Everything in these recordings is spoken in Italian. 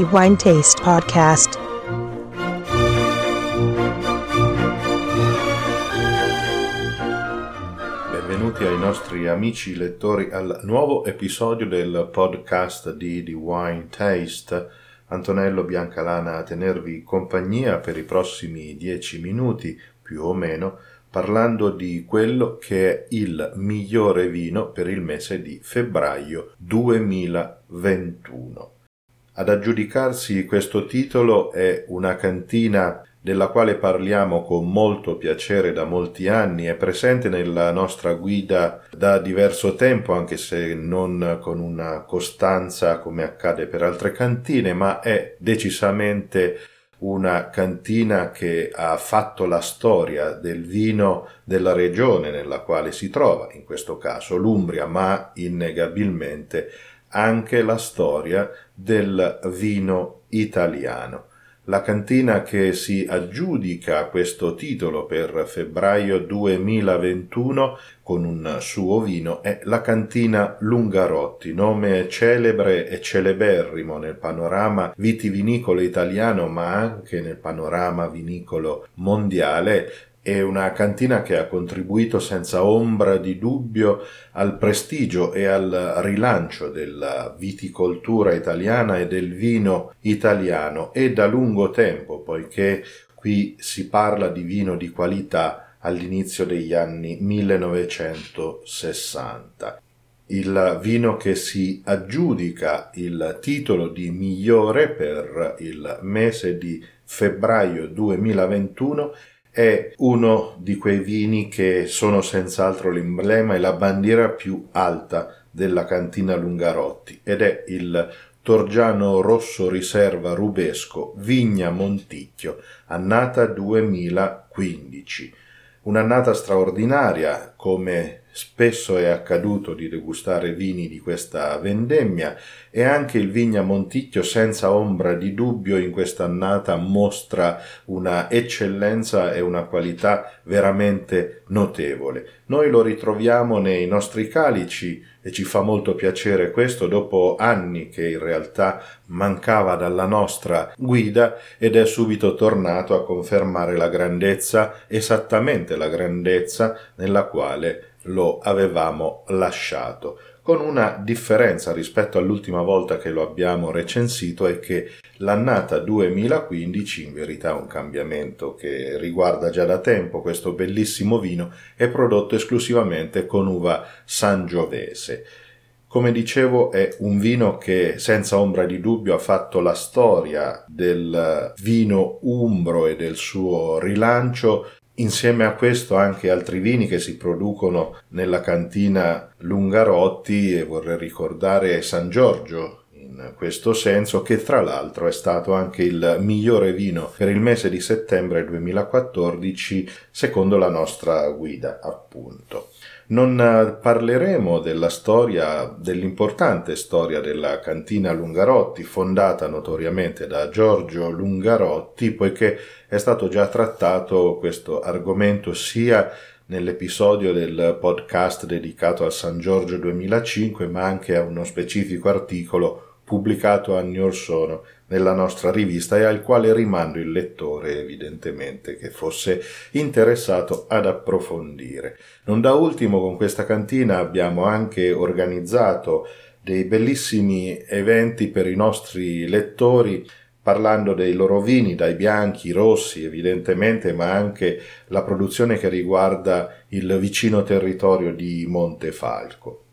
the Wine Taste Podcast. Benvenuti ai nostri amici lettori al nuovo episodio del podcast di The Wine Taste. Antonello Biancalana a tenervi compagnia per i prossimi dieci minuti, più o meno, parlando di quello che è il migliore vino per il mese di febbraio 2021. Ad aggiudicarsi questo titolo è una cantina della quale parliamo con molto piacere da molti anni, è presente nella nostra guida da diverso tempo, anche se non con una costanza come accade per altre cantine, ma è decisamente una cantina che ha fatto la storia del vino della regione nella quale si trova, in questo caso l'Umbria, ma innegabilmente anche la storia del vino italiano. La cantina che si aggiudica questo titolo per febbraio 2021 con un suo vino è la cantina Lungarotti, nome celebre e celeberrimo nel panorama vitivinicolo italiano ma anche nel panorama vinicolo mondiale è una cantina che ha contribuito senza ombra di dubbio al prestigio e al rilancio della viticoltura italiana e del vino italiano e da lungo tempo, poiché qui si parla di vino di qualità all'inizio degli anni 1960. Il vino che si aggiudica il titolo di migliore per il mese di febbraio 2021 è uno di quei vini che sono senz'altro l'emblema e la bandiera più alta della cantina Lungarotti ed è il Torgiano Rosso Riserva Rubesco Vigna Monticchio, annata 2015. Un'annata straordinaria, come Spesso è accaduto di degustare vini di questa vendemmia e anche il Vigna Monticchio senza ombra di dubbio in quest'annata mostra una eccellenza e una qualità veramente notevole. Noi lo ritroviamo nei nostri calici e ci fa molto piacere questo dopo anni che in realtà mancava dalla nostra guida ed è subito tornato a confermare la grandezza, esattamente la grandezza nella quale lo avevamo lasciato, con una differenza rispetto all'ultima volta che lo abbiamo recensito è che l'annata 2015, in verità un cambiamento che riguarda già da tempo questo bellissimo vino, è prodotto esclusivamente con uva sangiovese. Come dicevo, è un vino che senza ombra di dubbio ha fatto la storia del vino umbro e del suo rilancio Insieme a questo anche altri vini che si producono nella cantina Lungarotti e vorrei ricordare San Giorgio in questo senso che tra l'altro è stato anche il migliore vino per il mese di settembre 2014 secondo la nostra guida appunto. Non parleremo della storia, dell'importante storia della cantina Lungarotti, fondata notoriamente da Giorgio Lungarotti, poiché è stato già trattato questo argomento sia nell'episodio del podcast dedicato al San Giorgio 2005, ma anche a uno specifico articolo pubblicato anni or sono nella nostra rivista e al quale rimando il lettore evidentemente che fosse interessato ad approfondire. Non da ultimo con questa cantina abbiamo anche organizzato dei bellissimi eventi per i nostri lettori parlando dei loro vini, dai bianchi, rossi evidentemente, ma anche la produzione che riguarda il vicino territorio di Montefalco.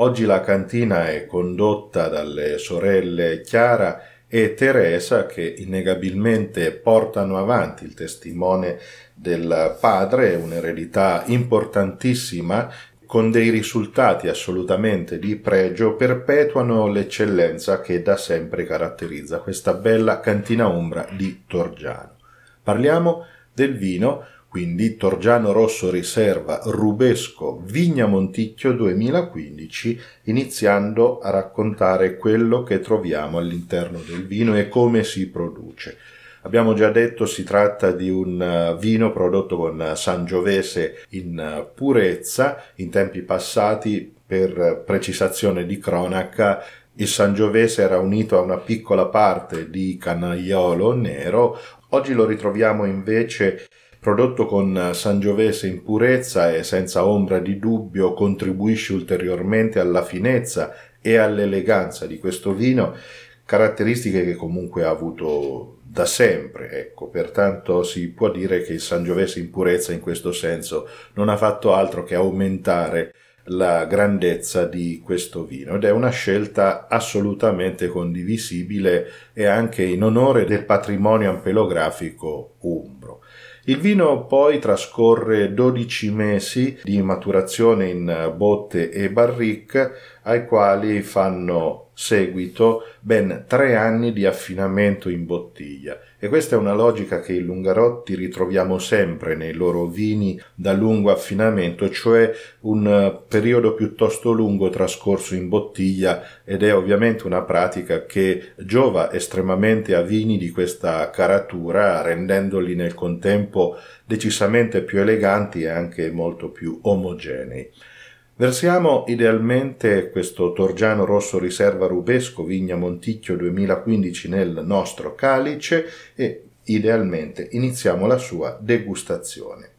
Oggi la cantina è condotta dalle sorelle Chiara e Teresa che innegabilmente portano avanti il testimone del padre, un'eredità importantissima con dei risultati assolutamente di pregio, perpetuano l'eccellenza che da sempre caratterizza questa bella cantina ombra di Torgiano. Parliamo del vino quindi Torgiano Rosso Riserva Rubesco Vigna Monticchio 2015, iniziando a raccontare quello che troviamo all'interno del vino e come si produce. Abbiamo già detto si tratta di un eh, vino prodotto con Sangiovese in eh, purezza, in tempi passati per precisazione di cronaca il Sangiovese era unito a una piccola parte di Canaiolo nero, oggi lo ritroviamo invece prodotto con Sangiovese in purezza e senza ombra di dubbio contribuisce ulteriormente alla finezza e all'eleganza di questo vino, caratteristiche che comunque ha avuto da sempre, ecco, pertanto si può dire che il Sangiovese in purezza in questo senso non ha fatto altro che aumentare la grandezza di questo vino ed è una scelta assolutamente condivisibile e anche in onore del patrimonio ampelografico umbro. Il vino poi trascorre 12 mesi di maturazione in botte e barrique ai quali fanno seguito ben tre anni di affinamento in bottiglia e questa è una logica che i Lungarotti ritroviamo sempre nei loro vini da lungo affinamento, cioè un periodo piuttosto lungo trascorso in bottiglia ed è ovviamente una pratica che giova estremamente a vini di questa caratura, rendendoli nel contempo decisamente più eleganti e anche molto più omogenei. Versiamo idealmente questo Torgiano Rosso Riserva Rubesco Vigna Monticchio 2015 nel nostro calice e idealmente iniziamo la sua degustazione.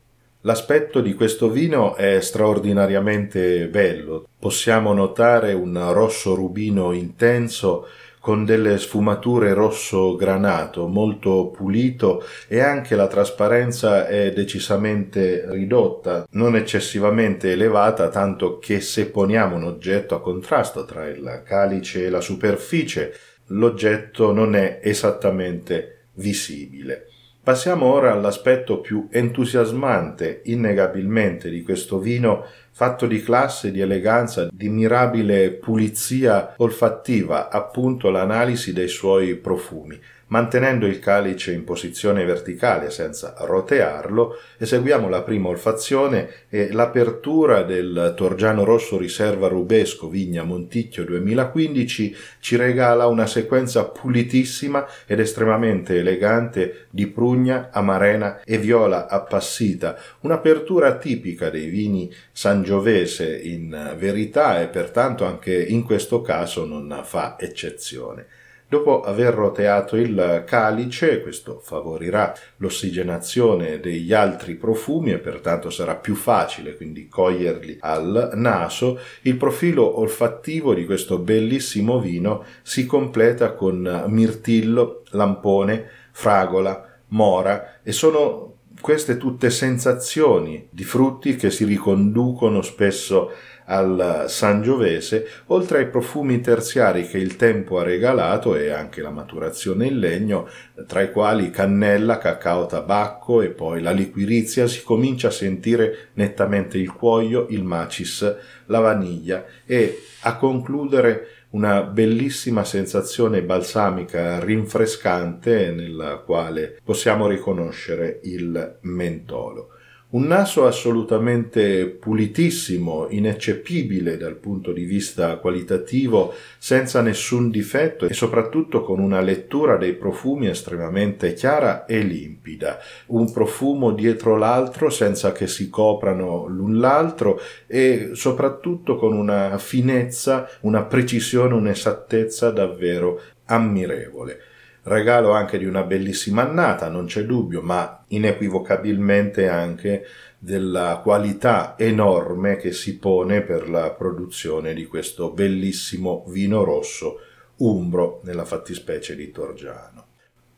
L'aspetto di questo vino è straordinariamente bello. Possiamo notare un rosso rubino intenso con delle sfumature rosso granato molto pulito e anche la trasparenza è decisamente ridotta, non eccessivamente elevata, tanto che se poniamo un oggetto a contrasto tra il calice e la superficie, l'oggetto non è esattamente visibile. Passiamo ora all'aspetto più entusiasmante innegabilmente di questo vino fatto di classe, di eleganza, di mirabile pulizia olfattiva, appunto l'analisi dei suoi profumi. Mantenendo il calice in posizione verticale senza rotearlo, eseguiamo la prima olfazione e l'apertura del Torgiano Rosso Riserva Rubesco Vigna Monticchio 2015 ci regala una sequenza pulitissima ed estremamente elegante di prugna, amarena e viola appassita, un'apertura tipica dei vini sangiovese in verità e pertanto anche in questo caso non fa eccezione. Dopo aver roteato il calice, questo favorirà l'ossigenazione degli altri profumi e pertanto sarà più facile quindi coglierli al naso, il profilo olfattivo di questo bellissimo vino si completa con mirtillo, lampone, fragola, mora e sono queste tutte sensazioni di frutti che si riconducono spesso al Sangiovese, oltre ai profumi terziari che il tempo ha regalato e anche la maturazione in legno, tra i quali cannella, cacao tabacco e poi la liquirizia, si comincia a sentire nettamente il cuoio, il macis, la vaniglia e a concludere una bellissima sensazione balsamica rinfrescante nella quale possiamo riconoscere il mentolo. Un naso assolutamente pulitissimo, ineccepibile dal punto di vista qualitativo, senza nessun difetto e soprattutto con una lettura dei profumi estremamente chiara e limpida. Un profumo dietro l'altro senza che si coprano l'un l'altro e soprattutto con una finezza, una precisione, un'esattezza davvero ammirevole regalo anche di una bellissima annata, non c'è dubbio, ma inequivocabilmente anche della qualità enorme che si pone per la produzione di questo bellissimo vino rosso umbro nella fattispecie di Torgiano.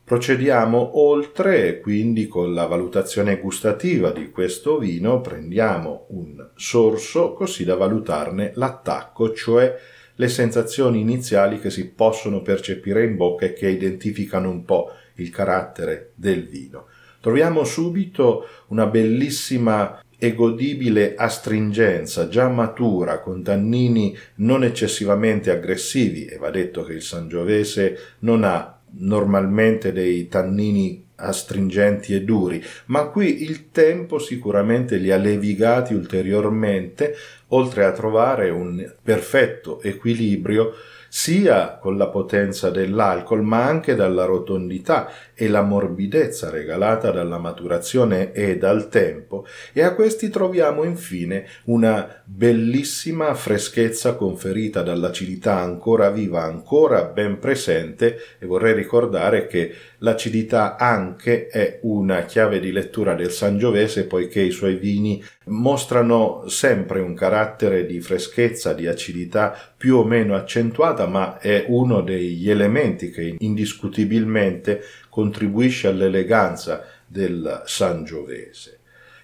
Procediamo oltre quindi con la valutazione gustativa di questo vino prendiamo un sorso così da valutarne l'attacco, cioè le sensazioni iniziali che si possono percepire in bocca e che identificano un po' il carattere del vino. Troviamo subito una bellissima e godibile astringenza già matura con tannini non eccessivamente aggressivi e va detto che il Sangiovese non ha normalmente dei tannini astringenti e duri, ma qui il tempo sicuramente li ha levigati ulteriormente, oltre a trovare un perfetto equilibrio sia con la potenza dell'alcol, ma anche dalla rotondità e la morbidezza regalata dalla maturazione e dal tempo, e a questi troviamo infine una bellissima freschezza conferita dall'acidità ancora viva, ancora ben presente, e vorrei ricordare che l'acidità anche è una chiave di lettura del Sangiovese poiché i suoi vini mostrano sempre un carattere di freschezza, di acidità più o meno accentuata, ma è uno degli elementi che indiscutibilmente contribuisce all'eleganza del Sangiovese.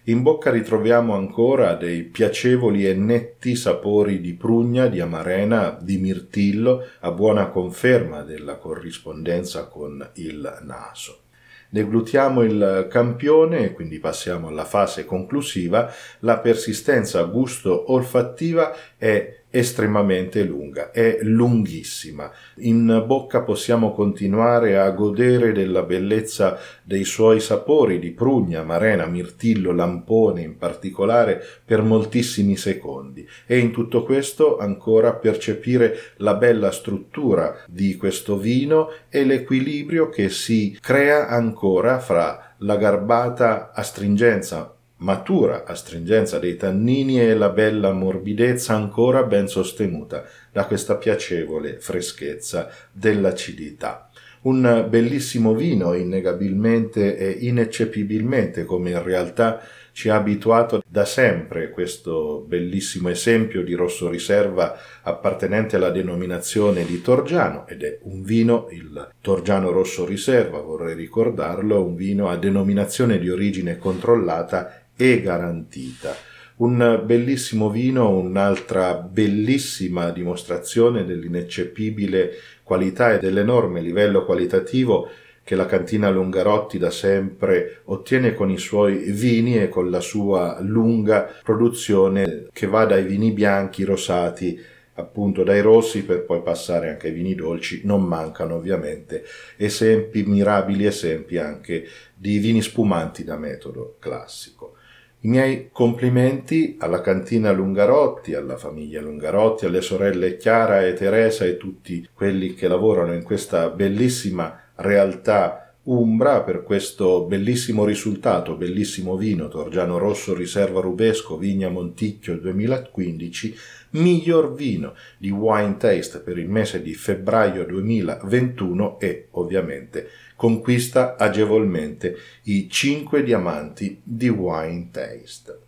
In bocca ritroviamo ancora dei piacevoli e netti sapori di prugna, di amarena, di mirtillo, a buona conferma della corrispondenza con il naso. Deglutiamo il campione e quindi passiamo alla fase conclusiva. La persistenza gusto-olfattiva è estremamente lunga, è lunghissima. In bocca possiamo continuare a godere della bellezza dei suoi sapori di prugna, marena, mirtillo, lampone in particolare per moltissimi secondi e in tutto questo ancora percepire la bella struttura di questo vino e l'equilibrio che si crea ancora fra la garbata astringenza matura astringenza dei tannini e la bella morbidezza ancora ben sostenuta da questa piacevole freschezza dell'acidità. Un bellissimo vino, innegabilmente e ineccepibilmente, come in realtà ci ha abituato da sempre questo bellissimo esempio di rosso riserva appartenente alla denominazione di Torgiano ed è un vino, il Torgiano rosso riserva, vorrei ricordarlo, un vino a denominazione di origine controllata e garantita. Un bellissimo vino, un'altra bellissima dimostrazione dell'ineccepibile qualità e dell'enorme livello qualitativo che la cantina Lungarotti da sempre ottiene con i suoi vini e con la sua lunga produzione che va dai vini bianchi, rosati, appunto dai rossi per poi passare anche ai vini dolci. Non mancano ovviamente esempi, mirabili esempi anche di vini spumanti da metodo classico. I miei complimenti alla cantina Lungarotti, alla famiglia Lungarotti, alle sorelle Chiara e Teresa e tutti quelli che lavorano in questa bellissima realtà umbra per questo bellissimo risultato, bellissimo vino Torgiano Rosso Riserva Rubesco Vigna Monticchio 2015, miglior vino di Wine Taste per il mese di febbraio 2021 e ovviamente conquista agevolmente i 5 diamanti di Wine Taste.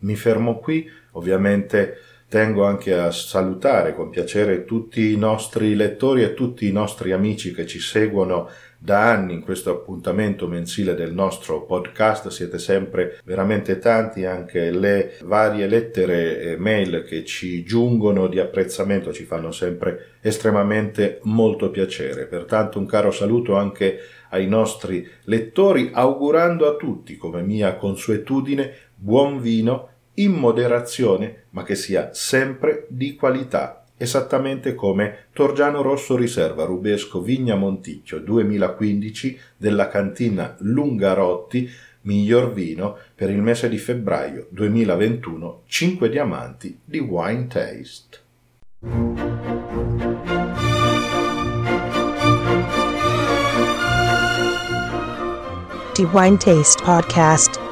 Mi fermo qui, ovviamente tengo anche a salutare con piacere tutti i nostri lettori e tutti i nostri amici che ci seguono da anni in questo appuntamento mensile del nostro podcast. Siete sempre veramente tanti, anche le varie lettere e mail che ci giungono di apprezzamento ci fanno sempre estremamente molto piacere. Pertanto un caro saluto anche ai nostri lettori, augurando a tutti, come mia consuetudine, buon vino in moderazione, ma che sia sempre di qualità, esattamente come Torgiano Rosso Riserva Rubesco Vigna Monticchio 2015 della cantina Lungarotti, miglior vino per il mese di febbraio 2021, 5 diamanti di Wine Taste. The Wine Taste Podcast.